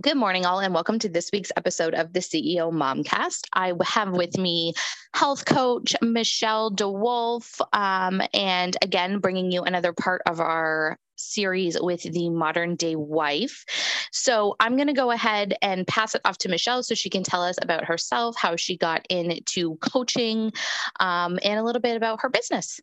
Good morning, all, and welcome to this week's episode of the CEO Momcast. I have with me health coach Michelle DeWolf, um, and again, bringing you another part of our series with the modern day wife. So I'm going to go ahead and pass it off to Michelle so she can tell us about herself, how she got into coaching, um, and a little bit about her business.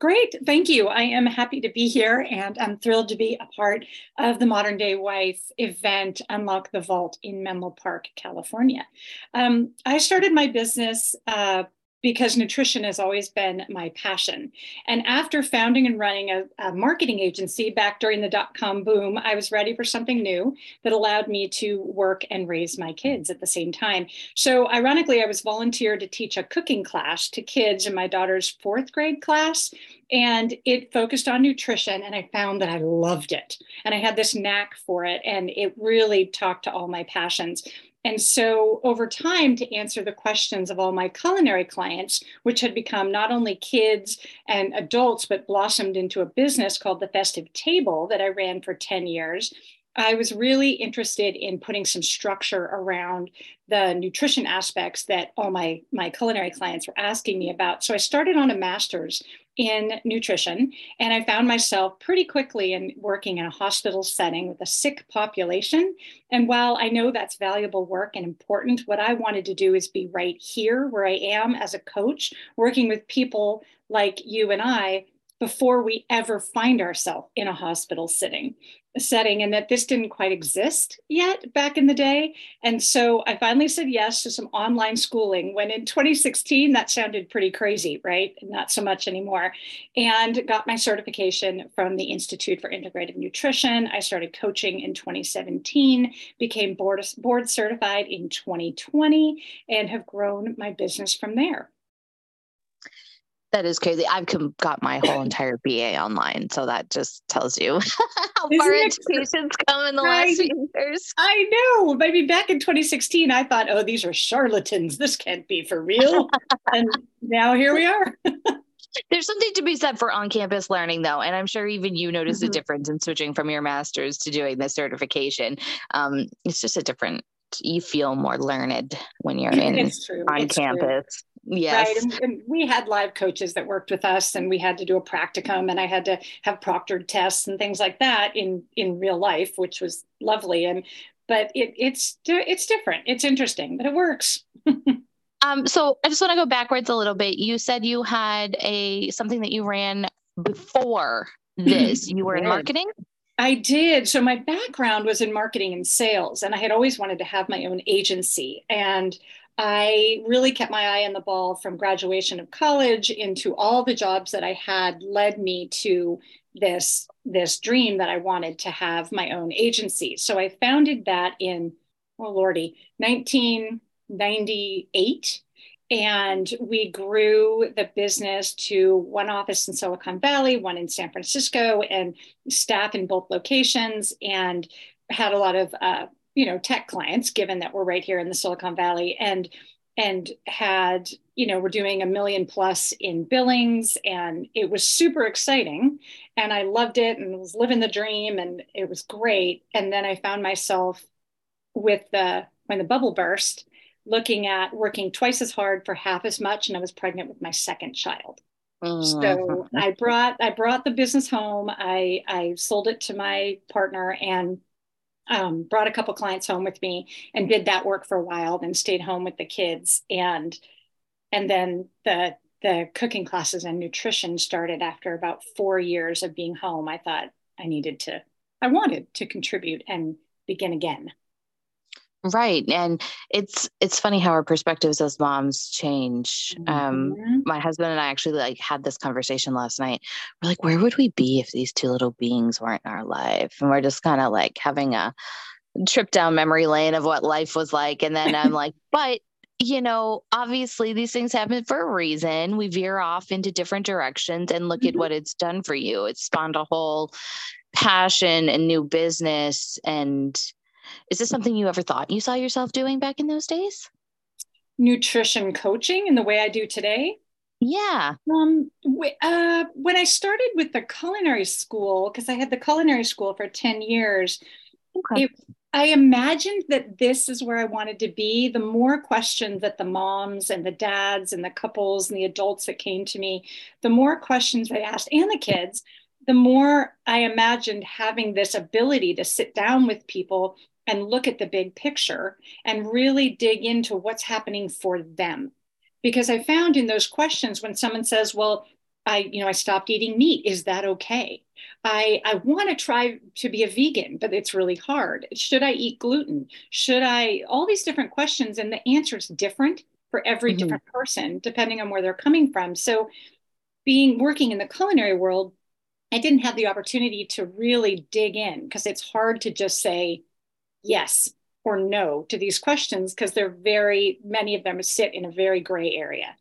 Great, thank you. I am happy to be here and I'm thrilled to be a part of the Modern Day Wife event, Unlock the Vault in Menlo Park, California. Um, I started my business uh, because nutrition has always been my passion. And after founding and running a, a marketing agency back during the dot com boom, I was ready for something new that allowed me to work and raise my kids at the same time. So, ironically, I was volunteered to teach a cooking class to kids in my daughter's fourth grade class. And it focused on nutrition, and I found that I loved it. And I had this knack for it, and it really talked to all my passions. And so, over time, to answer the questions of all my culinary clients, which had become not only kids and adults, but blossomed into a business called The Festive Table that I ran for 10 years, I was really interested in putting some structure around the nutrition aspects that all my, my culinary clients were asking me about. So I started on a master's in nutrition. And I found myself pretty quickly in working in a hospital setting with a sick population. And while I know that's valuable work and important, what I wanted to do is be right here where I am as a coach, working with people like you and I before we ever find ourselves in a hospital sitting setting and that this didn't quite exist yet back in the day. And so i finally said yes to some online schooling when in 2016 that sounded pretty crazy right? Not so much anymore. And got my certification from the institute for integrative nutrition. I started coaching in 2017 became board, board certified in 2020 and have grown my business from there that is crazy. I've got my whole entire BA online, so that just tells you how Isn't far education's come in the last few years. I know. Maybe back in 2016, I thought, "Oh, these are charlatans. This can't be for real." and now here we are. There's something to be said for on-campus learning, though, and I'm sure even you noticed mm-hmm. a difference in switching from your master's to doing the certification. Um, it's just a different. You feel more learned when you're in on it's campus. True. Yes. Right. And, and, we had live coaches that worked with us and we had to do a practicum and I had to have proctored tests and things like that in in real life, which was lovely. And but it, it's it's different. It's interesting, but it works. um, so I just want to go backwards a little bit. You said you had a something that you ran before this. You were in marketing? I did. So my background was in marketing and sales, and I had always wanted to have my own agency. And I really kept my eye on the ball from graduation of college into all the jobs that I had led me to this this dream that I wanted to have my own agency. So I founded that in oh lordy 1998 and we grew the business to one office in Silicon Valley, one in San Francisco, and staff in both locations, and had a lot of uh, you know tech clients given that we're right here in the silicon valley and and had you know we're doing a million plus in billings and it was super exciting and i loved it and was living the dream and it was great. And then i found myself with the when the bubble burst looking at working twice as hard for half as much and i was pregnant with my second child. So mm. i brought i brought the business home. I i sold it to my partner and um, brought a couple clients home with me and did that work for a while then stayed home with the kids. And and then the the cooking classes and nutrition started after about four years of being home. I thought i needed to i wanted to contribute and begin again right and it's it's funny how our perspectives as moms change um, mm-hmm. um my husband and i actually like had this conversation last night we're like where would we be if these two little beings weren't in our life and we're just kind of like having a trip down memory lane of what life was like and then i'm like but you know, obviously these things happen for a reason. We veer off into different directions and look mm-hmm. at what it's done for you. It spawned a whole passion and new business and is this something you ever thought you saw yourself doing back in those days? Nutrition coaching in the way I do today? Yeah. Um, uh, when I started with the culinary school, because I had the culinary school for 10 years, okay. it, I imagined that this is where I wanted to be. The more questions that the moms and the dads and the couples and the adults that came to me, the more questions they asked, and the kids, the more I imagined having this ability to sit down with people and look at the big picture and really dig into what's happening for them. Because I found in those questions when someone says, Well, I, you know, I stopped eating meat, is that okay? I, I want to try to be a vegan, but it's really hard. Should I eat gluten? Should I? All these different questions, and the answer is different for every mm-hmm. different person, depending on where they're coming from. So, being working in the culinary world, I didn't have the opportunity to really dig in because it's hard to just say yes or no to these questions because they're very, many of them sit in a very gray area.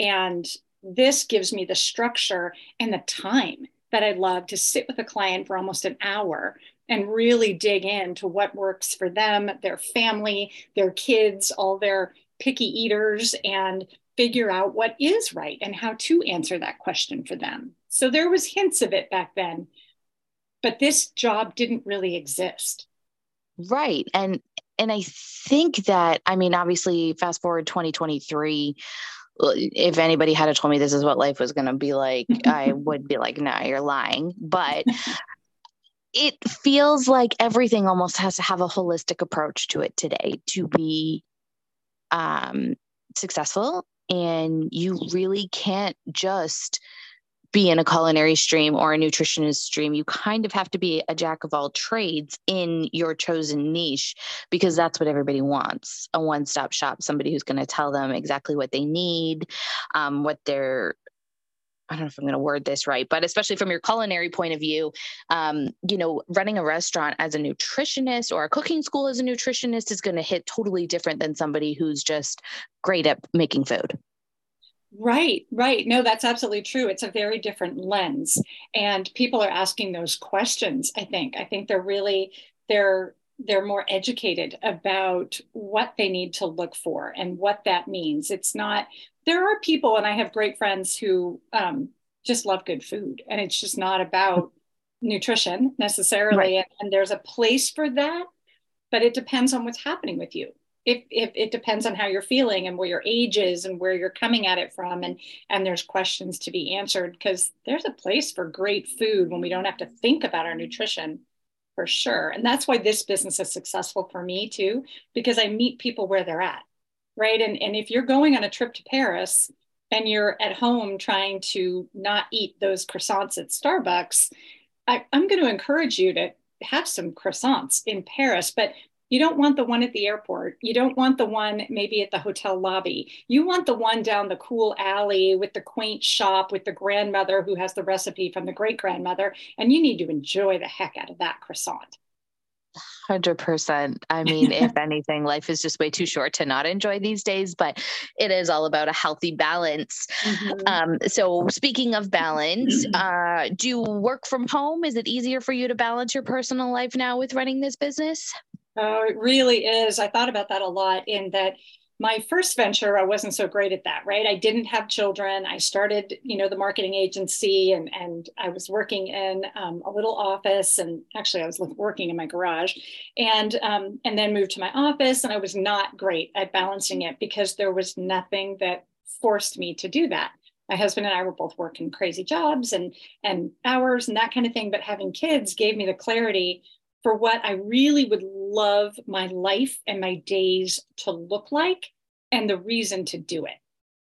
And this gives me the structure and the time that I love to sit with a client for almost an hour and really dig into what works for them, their family, their kids, all their picky eaters, and figure out what is right and how to answer that question for them. So there was hints of it back then, but this job didn't really exist. Right. And and I think that I mean obviously fast forward 2023 if anybody had told me this is what life was going to be like, I would be like, no, you're lying. But it feels like everything almost has to have a holistic approach to it today to be um, successful. And you really can't just be in a culinary stream or a nutritionist stream. You kind of have to be a jack of all trades in your chosen niche because that's what everybody wants a one stop shop, somebody who's going to tell them exactly what they need, um, what they're I don't know if I'm going to word this right, but especially from your culinary point of view, um, you know, running a restaurant as a nutritionist or a cooking school as a nutritionist is going to hit totally different than somebody who's just great at making food. Right, right. No, that's absolutely true. It's a very different lens. And people are asking those questions, I think. I think they're really they're they're more educated about what they need to look for and what that means. It's not there are people, and I have great friends who um, just love good food, and it's just not about nutrition necessarily. Right. And, and there's a place for that, but it depends on what's happening with you if, if it depends on how you're feeling and where your age is and where you're coming at it from and and there's questions to be answered because there's a place for great food when we don't have to think about our nutrition for sure. And that's why this business is successful for me too because i meet people where they're at right? And and if you're going on a trip to paris and you're at home trying to not eat those croissants at starbucks I, i'm going to encourage you to have some croissants in paris but you don't want the one at the airport. You don't want the one maybe at the hotel lobby. You want the one down the cool alley with the quaint shop with the grandmother who has the recipe from the great grandmother. And you need to enjoy the heck out of that croissant. 100%. I mean, if anything, life is just way too short to not enjoy these days, but it is all about a healthy balance. Mm-hmm. Um, so, speaking of balance, uh, do you work from home? Is it easier for you to balance your personal life now with running this business? Oh, it really is. I thought about that a lot in that my first venture, I wasn't so great at that, right? I didn't have children. I started, you know, the marketing agency and, and I was working in um, a little office and actually I was working in my garage and, um, and then moved to my office and I was not great at balancing it because there was nothing that forced me to do that my husband and I were both working crazy jobs and and hours and that kind of thing. But having kids gave me the clarity for what I really would love my life and my days to look like and the reason to do it.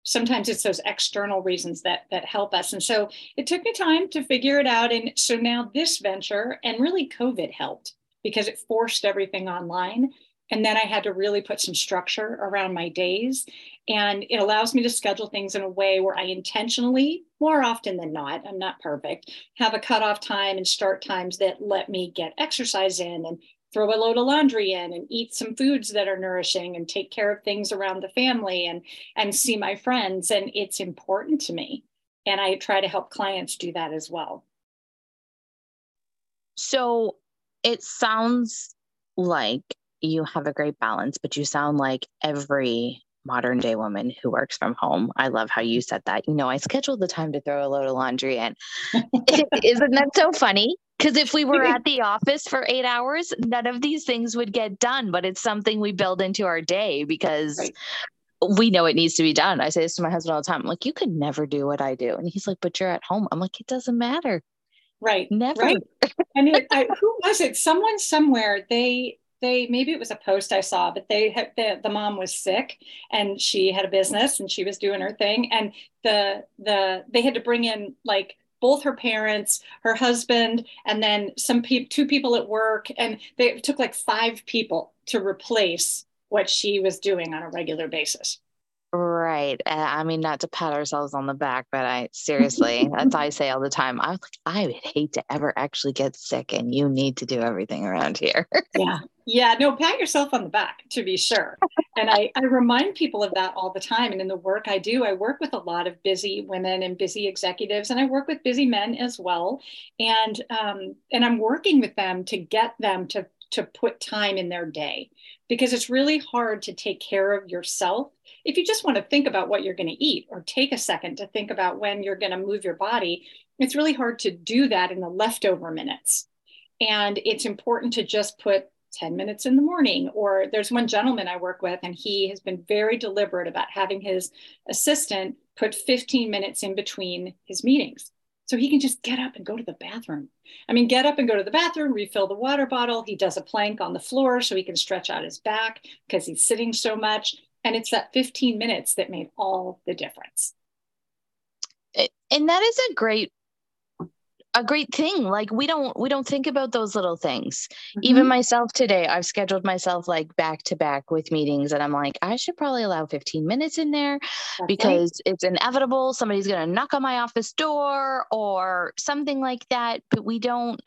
Sometimes it's those external reasons that that help us. And so it took me time to figure it out. And so now this venture and really COVID helped because it forced everything online. And then I had to really put some structure around my days. And it allows me to schedule things in a way where I intentionally, more often than not, I'm not perfect, have a cutoff time and start times that let me get exercise in and throw a load of laundry in and eat some foods that are nourishing and take care of things around the family and and see my friends and it's important to me and i try to help clients do that as well so it sounds like you have a great balance, but you sound like every modern day woman who works from home. I love how you said that. You know, I scheduled the time to throw a load of laundry in. Isn't that so funny? Because if we were at the office for eight hours, none of these things would get done. But it's something we build into our day because right. we know it needs to be done. I say this to my husband all the time. I'm like, you could never do what I do. And he's like, but you're at home. I'm like, it doesn't matter. Right. Never. Right. and it, I, who was it? Someone somewhere, they, they maybe it was a post I saw, but they had the, the mom was sick and she had a business and she was doing her thing. And the the they had to bring in like both her parents, her husband, and then some people, two people at work, and they took like five people to replace what she was doing on a regular basis. Right. I mean, not to pat ourselves on the back, but I seriously, that's I say all the time. I I would hate to ever actually get sick, and you need to do everything around here. yeah. Yeah. No, pat yourself on the back to be sure. And I, I remind people of that all the time. And in the work I do, I work with a lot of busy women and busy executives, and I work with busy men as well. And um, and I'm working with them to get them to to put time in their day because it's really hard to take care of yourself if you just want to think about what you're going to eat or take a second to think about when you're going to move your body it's really hard to do that in the leftover minutes and it's important to just put 10 minutes in the morning or there's one gentleman i work with and he has been very deliberate about having his assistant put 15 minutes in between his meetings so he can just get up and go to the bathroom. I mean, get up and go to the bathroom, refill the water bottle. He does a plank on the floor so he can stretch out his back because he's sitting so much. And it's that 15 minutes that made all the difference. And that is a great a great thing like we don't we don't think about those little things mm-hmm. even myself today i've scheduled myself like back to back with meetings and i'm like i should probably allow 15 minutes in there That's because right. it's inevitable somebody's going to knock on my office door or something like that but we don't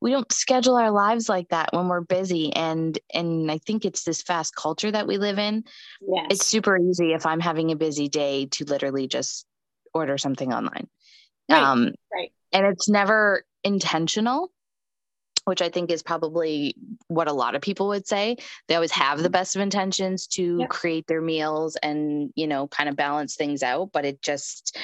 we don't schedule our lives like that when we're busy and and i think it's this fast culture that we live in yes. it's super easy if i'm having a busy day to literally just order something online right. um right and it's never intentional which I think is probably what a lot of people would say. They always have the best of intentions to yep. create their meals and, you know, kind of balance things out, but it just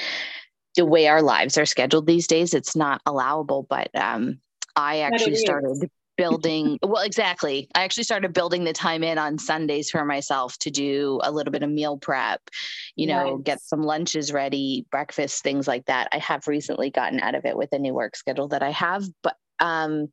the way our lives are scheduled these days, it's not allowable. But um, I actually started building well exactly i actually started building the time in on sundays for myself to do a little bit of meal prep you know nice. get some lunches ready breakfast things like that i have recently gotten out of it with a new work schedule that i have but um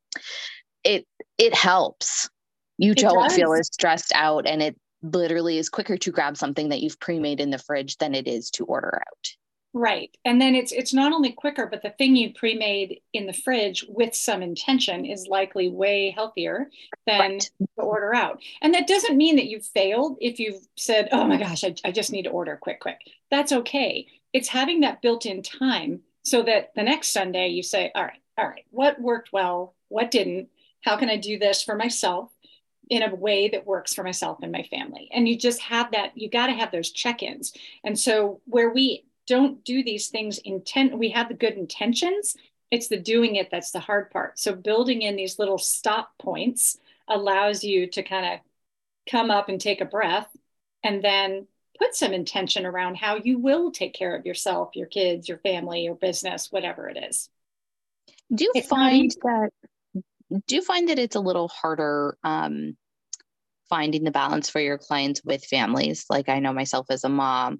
it it helps you it don't does. feel as stressed out and it literally is quicker to grab something that you've pre-made in the fridge than it is to order out Right. And then it's it's not only quicker, but the thing you pre-made in the fridge with some intention is likely way healthier than right. to order out. And that doesn't mean that you've failed if you've said, oh my gosh, I, I just need to order quick, quick. That's okay. It's having that built-in time so that the next Sunday you say, all right, all right, what worked well, what didn't? How can I do this for myself? in a way that works for myself and my family. And you just have that, you got to have those check ins. And so, where we don't do these things intent we have the good intentions it's the doing it that's the hard part. So building in these little stop points allows you to kind of come up and take a breath and then put some intention around how you will take care of yourself your kids your family your business whatever it is. Do you find that do you find that it's a little harder um, finding the balance for your clients with families? Like i know myself as a mom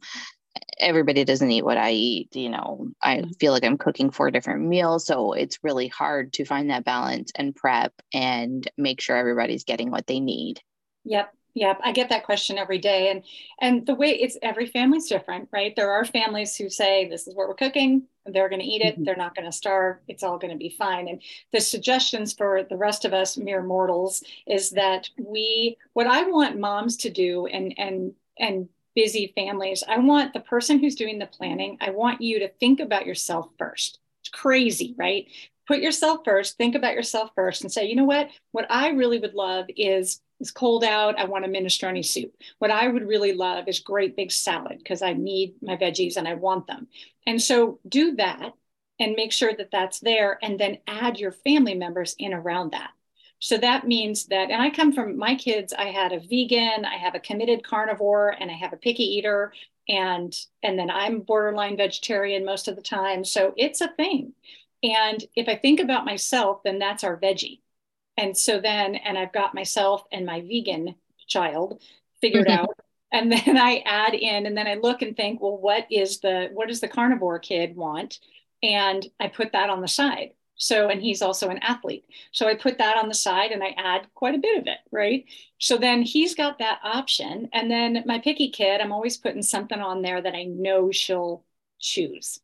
everybody doesn't eat what I eat. You know, I mm-hmm. feel like I'm cooking four different meals. So it's really hard to find that balance and prep and make sure everybody's getting what they need. Yep. Yep. I get that question every day. And and the way it's every family's different, right? There are families who say this is what we're cooking, they're going to eat it, mm-hmm. they're not going to starve, it's all going to be fine. And the suggestions for the rest of us mere mortals is that we what I want moms to do and and and busy families, I want the person who's doing the planning, I want you to think about yourself first. It's crazy, right? Put yourself first, think about yourself first, and say, you know what? What I really would love is it's cold out. I want a minestrone soup. What I would really love is great big salad because I need my veggies and I want them. And so do that and make sure that that's there and then add your family members in around that. So that means that, and I come from my kids, I had a vegan, I have a committed carnivore, and I have a picky eater. And, and then I'm borderline vegetarian most of the time. So it's a thing. And if I think about myself, then that's our veggie. And so then, and I've got myself and my vegan child figured mm-hmm. out. And then I add in, and then I look and think, well, what is the, what does the carnivore kid want? And I put that on the side. So, and he's also an athlete. So I put that on the side and I add quite a bit of it, right? So then he's got that option. And then my picky kid, I'm always putting something on there that I know she'll choose.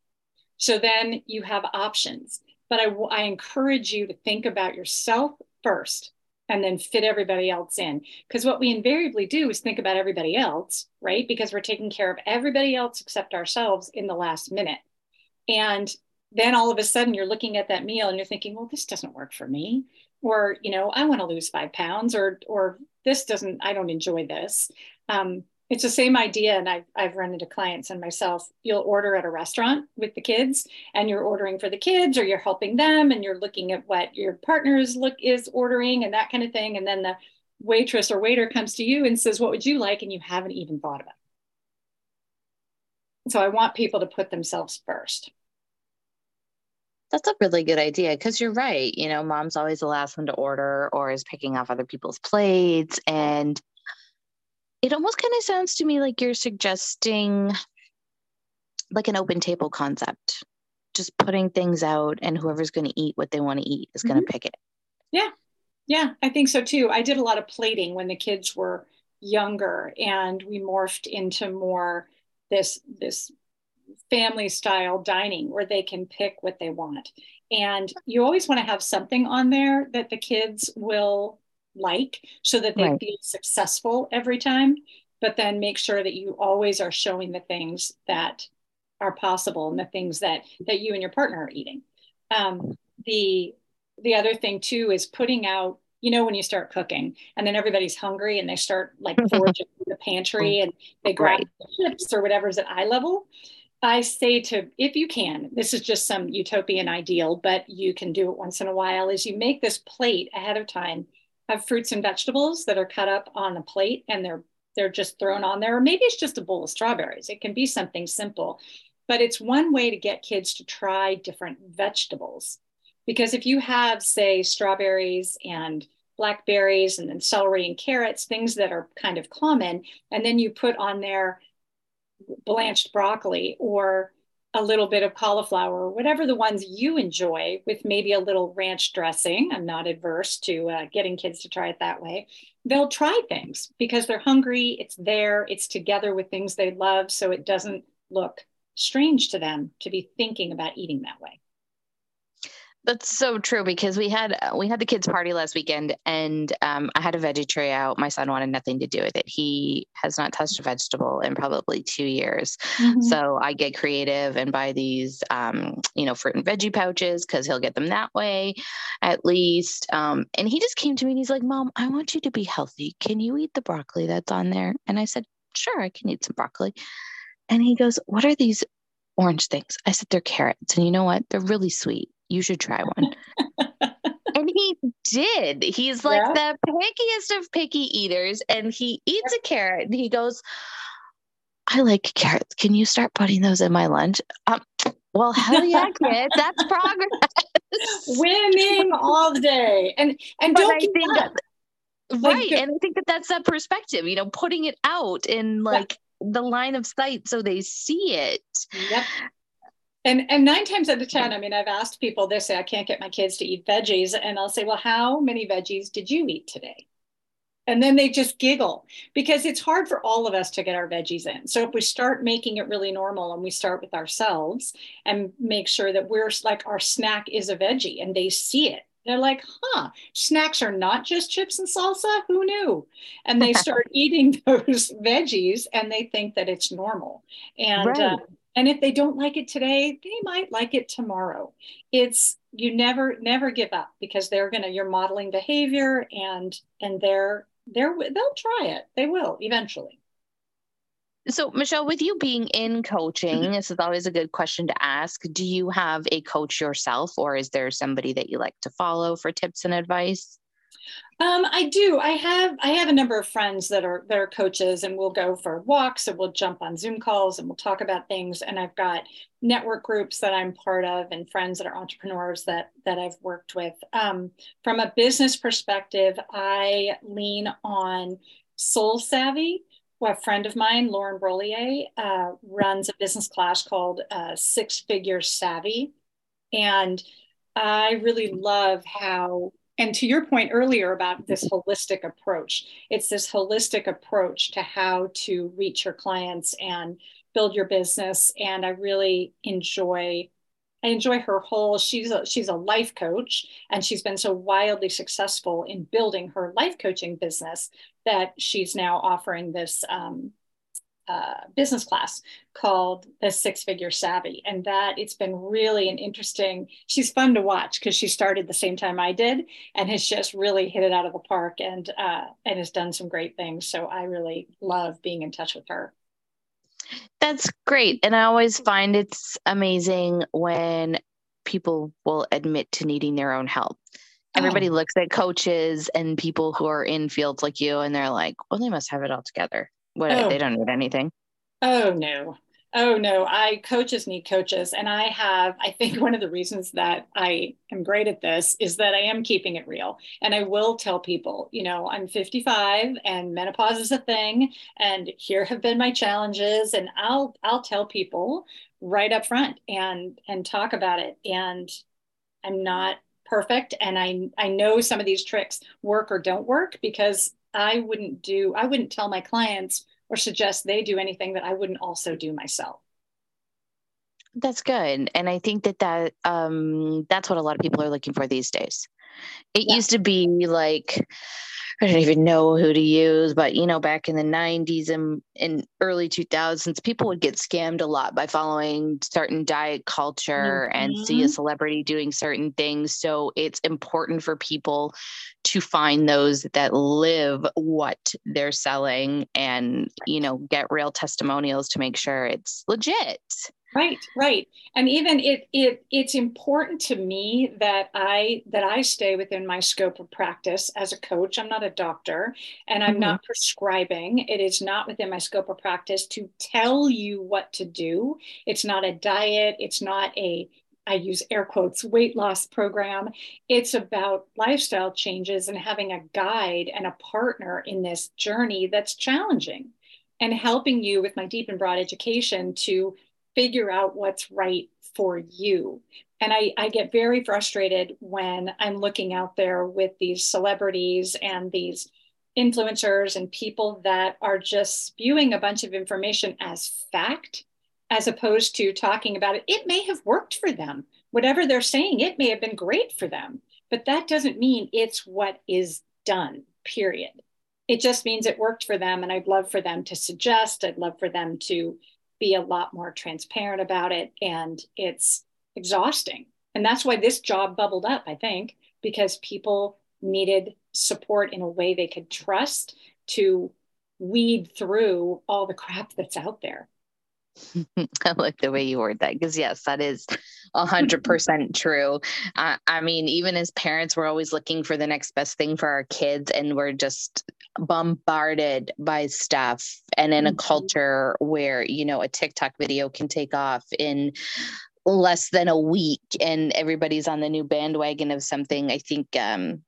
So then you have options. But I, I encourage you to think about yourself first and then fit everybody else in. Because what we invariably do is think about everybody else, right? Because we're taking care of everybody else except ourselves in the last minute. And then all of a sudden you're looking at that meal and you're thinking, well, this doesn't work for me. Or, you know, I want to lose five pounds or, or this doesn't, I don't enjoy this. Um, it's the same idea. And I've, I've run into clients and myself you'll order at a restaurant with the kids and you're ordering for the kids or you're helping them and you're looking at what your partner's look is ordering and that kind of thing. And then the waitress or waiter comes to you and says what would you like? And you haven't even thought about it. So i want people to put themselves first that's a really good idea because you're right. You know, mom's always the last one to order or is picking off other people's plates. And it almost kind of sounds to me like you're suggesting like an open table concept just putting things out and whoever's going to eat what they want to eat is mm-hmm. going to pick it yeah yeah i think so too i did a lot of plating when the kids were younger and we morphed into more this this family style dining where they can pick what they want and you always want to have something on there that the kids will like so that they right. feel successful every time but then make sure that you always are showing the things that are possible and the things that that you and your partner are eating um, the the other thing too is putting out you know when you start cooking and then everybody's hungry and they start like foraging the pantry and they grab right. chips or whatever's at eye level i say to if you can this is just some utopian ideal but you can do it once in a while is you make this plate ahead of time of fruits and vegetables that are cut up on a plate and they're they're just thrown on there. Or maybe it's just a bowl of strawberries. It can be something simple but it's one way to get kids to try different vegetables. Because if you have say strawberries and blackberries and then celery and carrots things that are kind of common and then you put on there blanched broccoli or a little bit of cauliflower, whatever the ones you enjoy, with maybe a little ranch dressing. I'm not adverse to uh, getting kids to try it that way. They'll try things because they're hungry, it's there, it's together with things they love. So it doesn't look strange to them to be thinking about eating that way. That's so true because we had uh, we had the kids party last weekend and um, I had a veggie tray out. My son wanted nothing to do with it. He has not touched a vegetable in probably two years. Mm-hmm. So I get creative and buy these, um, you know, fruit and veggie pouches because he'll get them that way, at least. Um, and he just came to me and he's like, "Mom, I want you to be healthy. Can you eat the broccoli that's on there?" And I said, "Sure, I can eat some broccoli." And he goes, "What are these orange things?" I said, "They're carrots." And you know what? They're really sweet. You should try one. and he did. He's like yeah. the pickiest of picky eaters. And he eats a carrot and he goes, I like carrots. Can you start putting those in my lunch? Um, well, hell yeah, kid. That's progress. Winning all day. And and but don't I think that, right. and I think that that's that perspective, you know, putting it out in like yeah. the line of sight so they see it. Yep. And, and nine times out of 10, I mean, I've asked people, they say, I can't get my kids to eat veggies. And I'll say, well, how many veggies did you eat today? And then they just giggle because it's hard for all of us to get our veggies in. So if we start making it really normal and we start with ourselves and make sure that we're like our snack is a veggie and they see it, they're like, huh, snacks are not just chips and salsa. Who knew? And they start eating those veggies and they think that it's normal. And right. uh, and if they don't like it today they might like it tomorrow. It's you never never give up because they're gonna you're modeling behavior and and they're they're they'll try it. They will eventually. So michelle with you being in coaching mm-hmm. this is always a good question to ask. Do you have a coach yourself or is there somebody that you like to follow for tips and advice Um, I do. I have I have a number of friends that are that are coaches, and we'll go for walks, and we'll jump on Zoom calls, and we'll talk about things. And I've got network groups that I'm part of, and friends that are entrepreneurs that that I've worked with. Um, from a business perspective, I lean on Soul Savvy. a friend of mine, Lauren Brolier, uh, runs a business class called uh, Six Figure Savvy, and I really love how and to your point earlier about this holistic approach it's this holistic approach to how to reach your clients and build your business. And i really enjoy i enjoy her whole she's a she's a life coach. And she's been so wildly successful in building her life coaching business that she's now offering this um, uh, business class called the Six Figure Savvy. And that it's been really an interesting, she's fun to watch because she started the same time I did and has just really hit it out of the park and, uh, and has done some great things. So I really love being in touch with her. That's great. And I always find it's amazing when people will admit to needing their own help. Everybody oh. looks at coaches and people who are in fields like you and they're like, well, they must have it all together. What oh. they don't need anything. Oh no. Oh no, I coaches need coaches. And I have, I think one of the reasons that I am great at this is that I am keeping it real. And I will tell people, you know, I'm 55 and menopause is a thing. And here have been my challenges. And I'll I'll tell people right up front and and talk about it. And I'm not perfect. And I I know some of these tricks work or don't work because I wouldn't do, I wouldn't tell my clients or suggest they do anything that I wouldn't also do myself. That's good. And I think that that um, that's what a lot of people are looking for these days. It yeah. used to be like I don't even know who to use, but you know, back in the 90s and in early 2000s, people would get scammed a lot by following certain diet culture mm-hmm. and see a mm-hmm. celebrity doing certain things. So it's important for people to find those that live what they're selling and, you know, get real testimonials to make sure it's legit. Right, right. And even it it it's important to me that I that I stay within my scope of practice as a coach. I'm not a doctor and I'm mm-hmm. not prescribing. It is not within my scope of practice to tell you what to do. It's not a diet, it's not a I use air quotes weight loss program. It's about lifestyle changes and having a guide and a partner in this journey that's challenging and helping you with my deep and broad education to figure out what's right for you. And I, I get very frustrated when I'm looking out there with these celebrities and these influencers and people that are just spewing a bunch of information as fact, as opposed to talking about it. It may have worked for them. Whatever they're saying, it may have been great for them, but that doesn't mean it's what is done, period. It just means it worked for them. And I'd love for them to suggest, I'd love for them to be a lot more transparent about it. And it's exhausting. And that's why this job bubbled up, I think, because people needed support in a way they could trust to weed through all the crap that's out there. I like the way you word that because yes, that is a hundred percent true. Uh, I mean, even as parents, we're always looking for the next best thing for our kids, and we're just bombarded by stuff. And in mm-hmm. a culture where you know a TikTok video can take off in less than a week, and everybody's on the new bandwagon of something, I think um,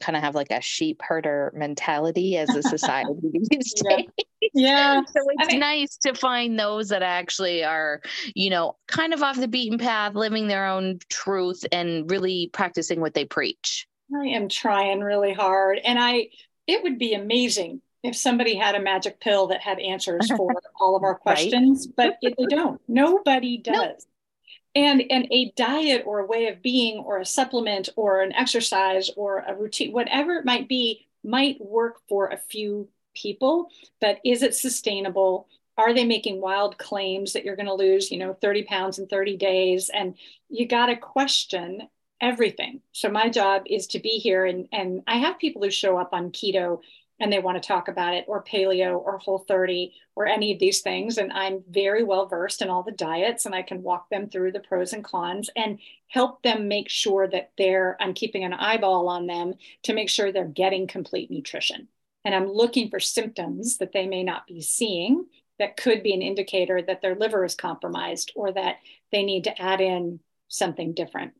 kind of have like a sheep herder mentality as a society these days. Yeah. so it's I mean, nice to find those that actually are, you know, kind of off the beaten path, living their own truth and really practicing what they preach. I am trying really hard. And I, it would be amazing if somebody had a magic pill that had answers for all of our questions, right? but they don't. Nobody does. Nope and and a diet or a way of being or a supplement or an exercise or a routine whatever it might be might work for a few people but is it sustainable are they making wild claims that you're going to lose you know 30 pounds in 30 days and you got to question everything so my job is to be here and and i have people who show up on keto and they want to talk about it, or paleo, or whole 30, or any of these things. And I'm very well versed in all the diets, and I can walk them through the pros and cons and help them make sure that they're, I'm keeping an eyeball on them to make sure they're getting complete nutrition. And I'm looking for symptoms that they may not be seeing that could be an indicator that their liver is compromised or that they need to add in something different.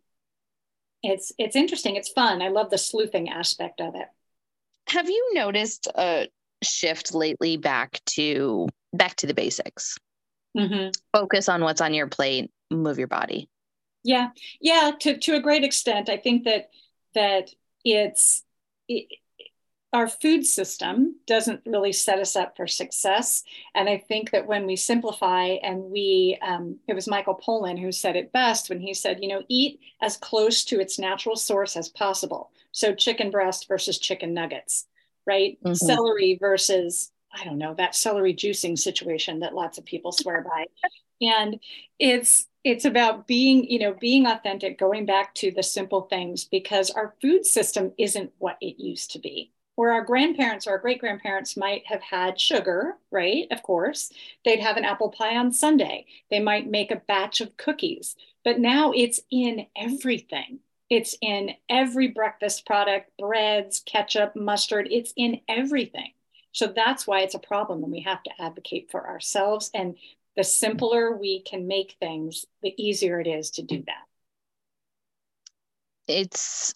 It's it's interesting. It's fun. I love the sleuthing aspect of it. Have you noticed a shift lately back to back to the basics? Mm-hmm. Focus on what's on your plate. Move your body. Yeah, yeah. To to a great extent, I think that that it's it, our food system doesn't really set us up for success. And I think that when we simplify and we, um, it was Michael Pollan who said it best when he said, you know, eat as close to its natural source as possible. So chicken breast versus chicken nuggets, right? Mm-hmm. Celery versus, I don't know, that celery juicing situation that lots of people swear by. And it's, it's about being you know being authentic going back to the simple things because our food system isn't what it used to be where our grandparents or our great grandparents might have had sugar, right? Of course, they'd have an apple pie on Sunday. They might make a batch of cookies, but now it's in everything. It's in every breakfast product, breads, ketchup, mustard, it's in everything. So that's why it's a problem and we have to advocate for ourselves. And the simpler we can make things, the easier it is to do that. It's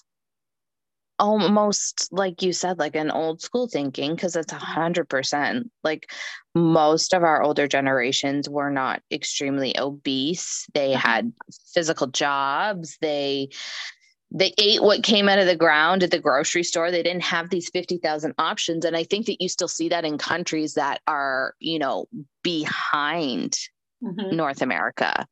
almost like you said like an old school thinking because it's a mm-hmm. hundred percent like most of our older generations were not extremely obese they mm-hmm. had physical jobs they they ate what came out of the ground at the grocery store they didn't have these 50,000 options and i think that you still see that in countries that are you know behind mm-hmm. north america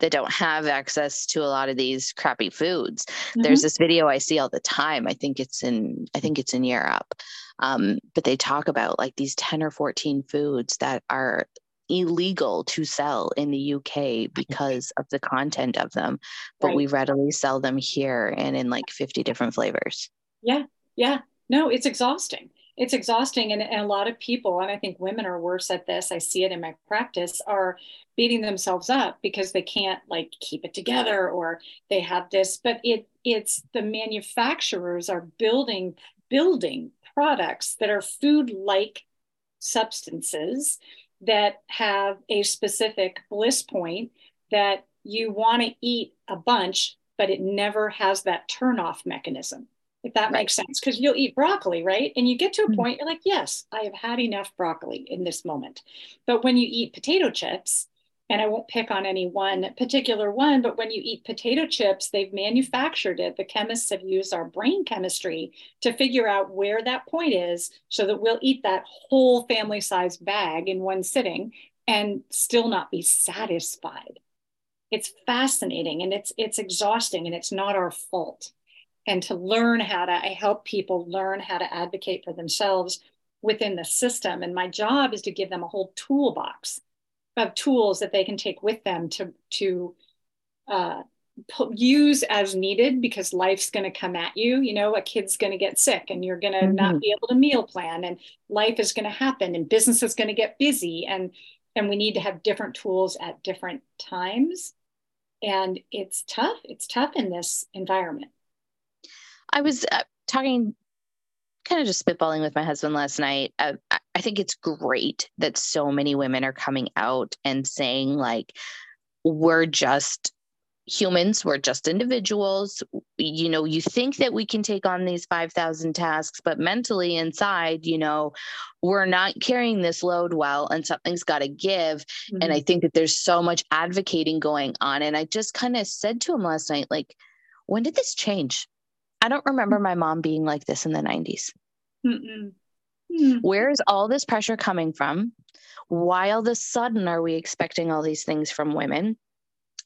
that don't have access to a lot of these crappy foods. Mm-hmm. There's this video I see all the time. I think it's in I think it's in Europe. Um, but they talk about like these 10 or 14 foods that are illegal to sell in the UK because of the content of them, but right. we readily sell them here and in like 50 different flavors. Yeah. Yeah. No, it's exhausting it's exhausting and, and, a lot of people and i think women are worse at this i see it in my practice are beating themselves up because they can't like keep it together or they have this but it it's the manufacturers are building building products that are food like substances that have a specific bliss point that you want to eat a bunch but it never has that turn off mechanism if that right. makes sense because you'll eat broccoli right and you get to a mm-hmm. point you're like yes i have had enough broccoli in this moment but when you eat potato chips and I won't pick on any one particular one, but when you eat potato chips, they've manufactured it. The chemists have used our brain chemistry to figure out where that point is so that we'll eat that whole family size bag in one sitting and still not be satisfied. It's fascinating and it's it's exhausting and it's not our fault. And to learn how to I help people learn how to advocate for themselves within the system. And my job is to give them a whole toolbox of tools that they can take with them to to uh, use as needed because life's going to come at you. You know, a kid's going to get sick and you're going to mm-hmm. not be able to meal plan, and life is going to happen, and business is going to get busy, and and we need to have different tools at different times. And it's tough. It's tough in this environment. I was uh, talking kind of just spitballing with my husband last night. Uh, I think it's great that so many women are coming out and saying, like, we're just humans, we're just individuals. You know, you think that we can take on these 5,000 tasks, but mentally inside, you know, we're not carrying this load well and something's got to give. Mm-hmm. And I mm-hmm. think that there's so much advocating going on. And I just kind of said to him last night, like, when did this change? I don't remember my mom being like this in the 90s. Mm-mm. Mm. Where is all this pressure coming from? Why all of a sudden are we expecting all these things from women?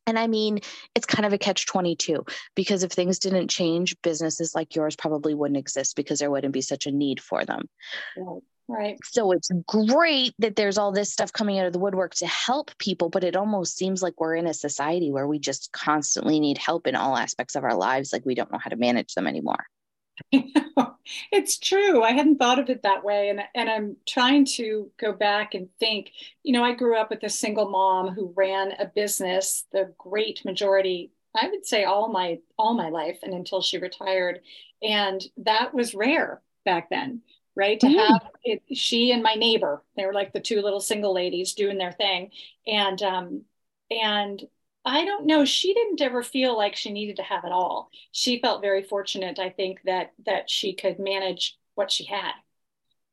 And I mean, it's kind of a catch 22 because if things didn't change, businesses like yours probably wouldn't exist because there wouldn't be such a need for them. Right. Right. So it's great that there's all this stuff coming out of the woodwork to help people, but it almost seems like we're in a society where we just constantly need help in all aspects of our lives. Like we don't know how to manage them anymore. it's true. I hadn't thought of it that way. And, and I'm trying to go back and think, you know, I grew up with a single mom who ran a business, the great majority, I would say all my all my life and until she retired. And that was rare back then, right? To mm. have it, she and my neighbor, they were like the two little single ladies doing their thing. And um, and I don't know. She didn't ever feel like she needed to have it all. She felt very fortunate, I think, that that she could manage what she had.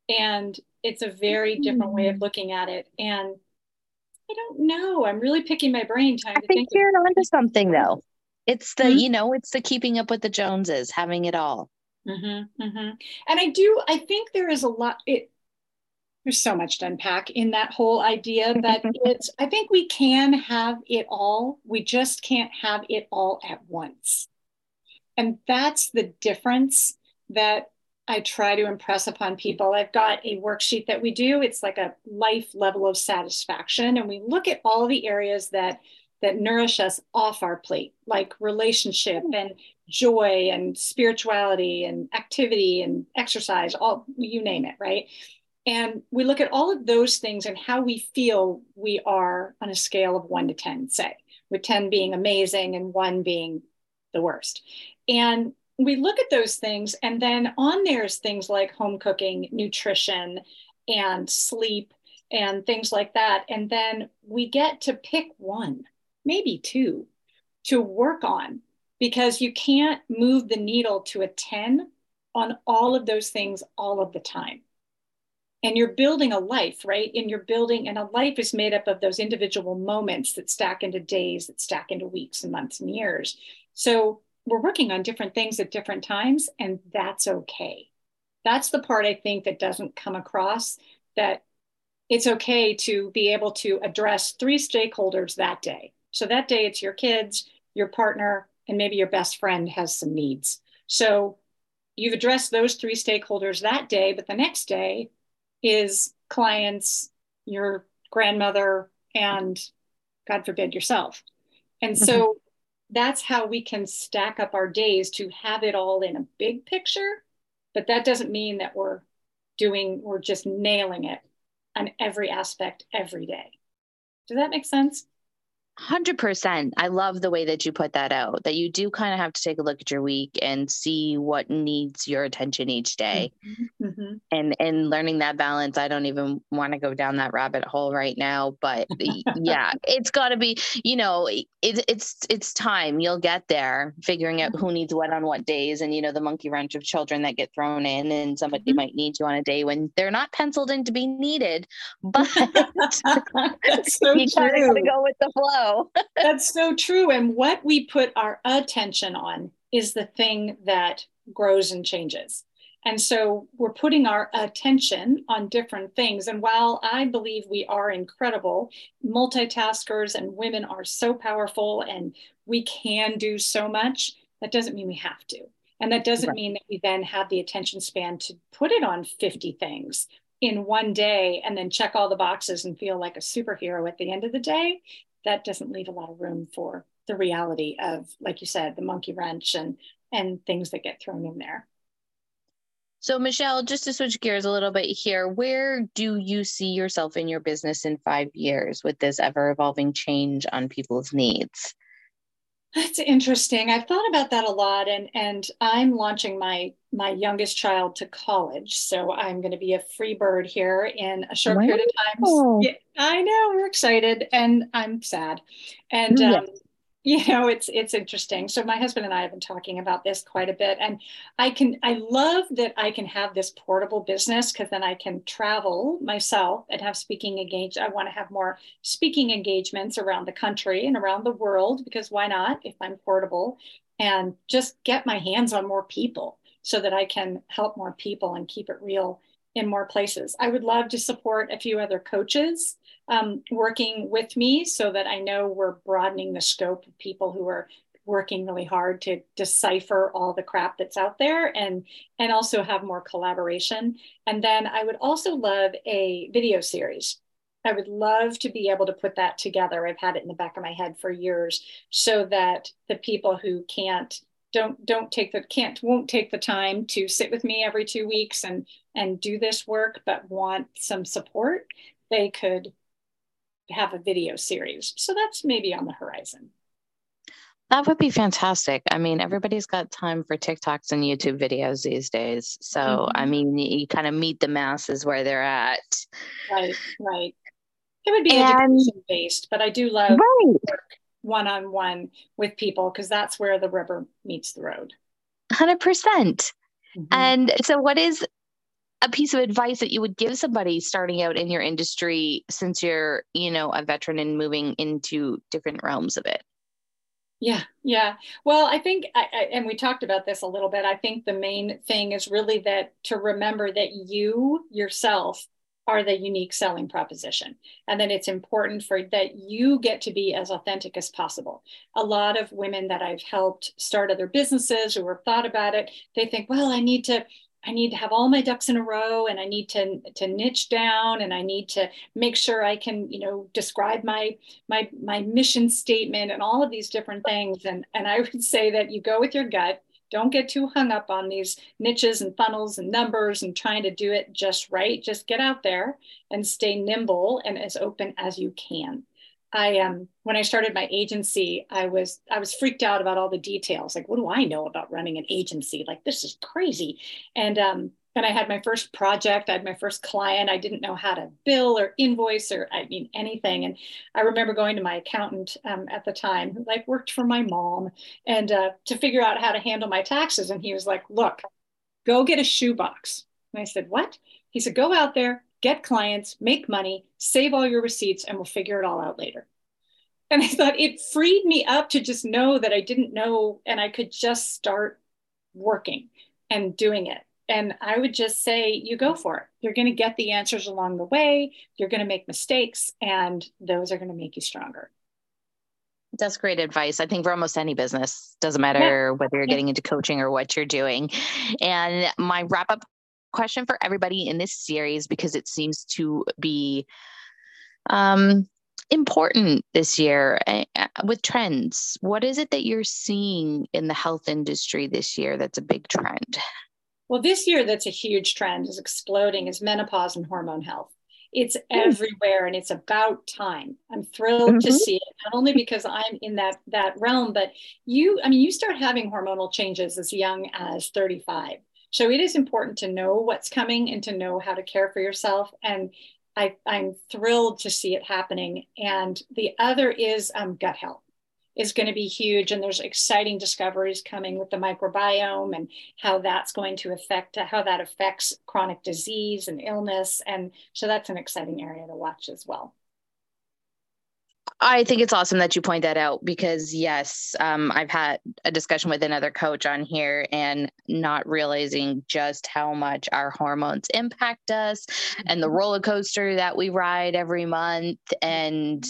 And it's a very different way of mm. looking at it. And I don't know. I'm really picking my brain trying I to think. you're onto something though. It's the, mm-hmm. you know, it's the keeping up with the Joneses, having it all. Mm-hmm, mm-hmm. And I do, I think there is a lot, it, there's so much to unpack in that whole idea that it's i think we can have it all. We just can't have it all at once. And that's the difference that i try to impress upon people. I've got a worksheet that we do. It's like a life level of satisfaction. And we look at all the areas that that nourish us off our plate like relationship hmm. and joy and spirituality and activity and exercise all you name it right and we look at all of those things and how we feel we are on a scale of one to 10, say, with 10 being amazing and one being the worst. And we look at those things, and then on there's things like home cooking, nutrition, and sleep, and things like that. And then we get to pick one, maybe two, to work on because you can't move the needle to a 10 on all of those things all of the time. And you're building a life right? And you're building and a life is made up of those individual moments that stack into days that stack into weeks and months and years. So we're working on different things at different times and that's okay. That's the part i think that doesn't come across that it's okay to be able to address three stakeholders that day. So that day it's your kids your partner and maybe your best friend has some needs so you've addressed those three stakeholders that day but the next day is clients, your grandmother, and God forbid yourself. And so mm-hmm. that's how we can stack up our days to have it all in a big picture. But that doesn't mean that we're doing, we're just nailing it on every aspect every day. Does that make sense? 100%. I love the way that you put that out, that you do kind of have to take a look at your week and see what needs your attention each day. Mm-hmm. mm-hmm. And and learning that balance, I don't even want to go down that rabbit hole right now, but yeah, it's got to be, you know, it, it's it's time. You'll get there figuring out who needs what on what days and you know the monkey wrench of children that get thrown in and somebody mm-hmm. might need you on a day when they're not penciled in to be needed, but so you kind of got to go with the flow. That's so true. And what we put our attention on is the thing that grows and changes. And so we're putting our attention on different things. And while I believe we are incredible multitaskers and women are so powerful and we can do so much, that doesn't mean we have to. And that doesn't right. mean that we then have the attention span to put it on 50 things in one day and then check all the boxes and feel like a superhero at the end of the day that doesn't leave a lot of room for the reality of, like you said, the monkey wrench and and things that get thrown in there. So, Michelle, just to switch gears a little bit here, where do you see yourself in your business in five years with this ever evolving change on people's needs? That's interesting. I've thought about that a lot, and and I'm launching my my youngest child to college, so I'm going to be a free bird here in a short wow. period of time. Yeah, I know we're excited, and I'm sad, and mm, um, you know it's it's interesting. So my husband and i have been talking about this quite a bit and i can i love that i can have this portable business because then i can travel myself and have speaking engaged i want to have more speaking engagements around the country and around the world because why not if i'm portable and just get my hands on more people so that i can help more people and keep it real in more places. I would love to support a few other coaches um, working with me so that I know we're broadening the scope of people who are working really hard to decipher all the crap that's out there and and also have more collaboration. And then i would also love a video series. I would love to be able to put that together. I've had it in the back of my head for years so that the people who can't don't don't take the can't won't take the time to sit with me every two weeks and and do this work but want some support they could have a video series so that's maybe on the horizon that would be fantastic. I mean, everybody's got time for TikToks and YouTube videos these days. So, mm-hmm. I mean, you kind of meet the masses where they're at. Right, right. It would be and, education based, but I do love right. One on one with people because that's where the river meets the road. 100%. percent mm-hmm. And so, what is a piece of advice that you would give somebody starting out in your industry since you're, you know, a veteran and moving into different realms of it? Yeah, yeah. Well, I think, I, I, and we talked about this a little bit. I think the main thing is really that to remember that you yourself are the unique selling proposition and then it's important for that you get to be as authentic as possible a lot of women that i've helped start other businesses or have thought about it they think well i need to I need to have all my ducks in a row and I need to to niche down and I need to make sure I can, you know, describe my my my mission statement and all of these different things. And and I would say that you go with your gut. Don't get too hung up on these niches and funnels and numbers and trying to do it just right. Just get out there and stay nimble and as open as you can. I um when I started my agency, I was I was freaked out about all the details. Like, what do I know about running an agency? Like, this is crazy. And um, and I had my first project. I had my first client. I didn't know how to bill or invoice or I mean anything. And I remember going to my accountant um, at the time, who like worked for my mom, and uh, to figure out how to handle my taxes. And he was like, "Look, go get a shoebox." And I said, "What?" He said, "Go out there, get clients, make money, save all your receipts, and we'll figure it all out later. And I thought it freed me up to just know that I didn't know and I could just start working and doing it. And I would just say, you go for it. You're going to get the answers along the way. You're going to make mistakes, and those are going to make you stronger. That's great advice. I think for almost any business, doesn't matter yeah. whether you're getting into coaching or what you're doing. And my wrap up question for everybody in this series because it seems to be um, important this year uh, with trends. What is it that you're seeing in the health industry this year that's a big trend? Well, this year, that's a huge trend is exploding is menopause and hormone health. It's everywhere and it's about time. I'm thrilled mm-hmm. to see it, not only because I'm in that that realm, but you, I mean, you start having hormonal changes as young as 35. So it is important to know what's coming and to know how to care for yourself. And I, am thrilled to see it happening. And the other is um, gut health is going to be huge. And there's exciting discoveries coming with the microbiome and how that's going to affect how that affects chronic disease and illness. And so that's an exciting area to watch as well. I think it's awesome that you point that out because, yes, um, I've had a discussion with another coach on here and not realizing just how much our hormones impact us and the mm-hmm. roller coaster that we ride every month. And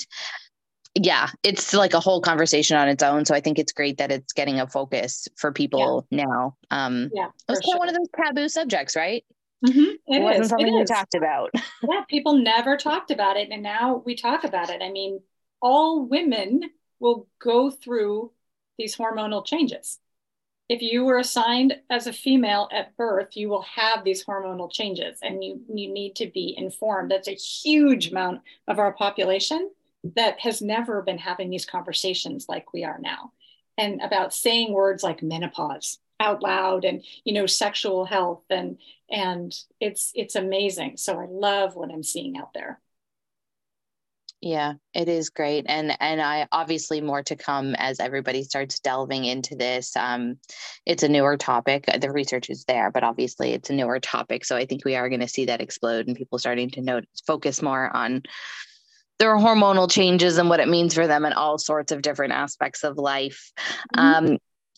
yeah, it's like a whole conversation on its own. So I think it's great that it's getting a focus for people yeah. now. Um, yeah, it's kind sure. of one of those taboo subjects, right? Mm-hmm. It, it wasn't is. something it we is. talked about. Yeah, people never talked about it, and now we talk about it. I mean, all women will go through these hormonal changes. If you were assigned as a female at birth, you will have these hormonal changes and you, you need to be informed. That's a huge amount of our population that has never been having these conversations like we are now and about saying words like menopause out loud and you know sexual health and and it's it's amazing so i love what i'm seeing out there yeah, it is great. And and I obviously more to come as everybody starts delving into this. Um, it's a newer topic. The research is there, but obviously it's a newer topic. So I think we are going to see that explode and people starting to note focus more on their hormonal changes and what it means for them in all sorts of different aspects of life. Mm-hmm. Um,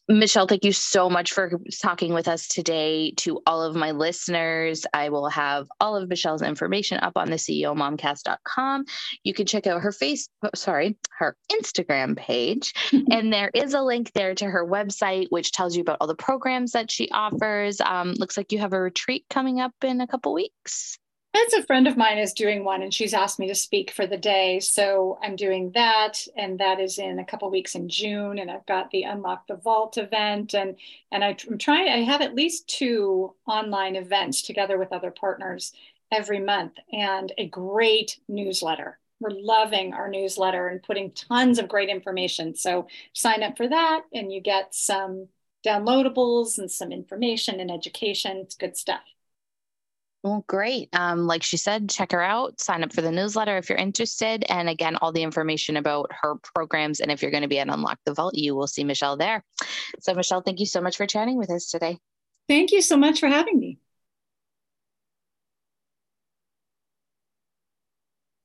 Michelle, thank you so much for talking with us today. To all of my listeners, I will have all of Michelle's information up on the CEOmomcast.com. You can check out her face, sorry, her Instagram page. and there is a link there to her website, which tells you about all the programs that she offers. Um, looks like you have a retreat coming up in a couple weeks. That's a friend of mine is doing one and she's asked me to speak for the day. So I'm doing that. And that is in a couple weeks in June. And I've got the Unlock the Vault event. And, and I'm trying, I have at least two online events together with other partners every month and a great newsletter. We're loving our newsletter and putting tons of great information. So sign up for that and you get some downloadables and some information and education. It's good stuff. Well, great. Um, like she said, check her out, sign up for the newsletter if you're interested. And again, all the information about her programs. And if you're going to be at Unlock the Vault, you will see Michelle there. So, Michelle, thank you so much for chatting with us today. Thank you so much for having me.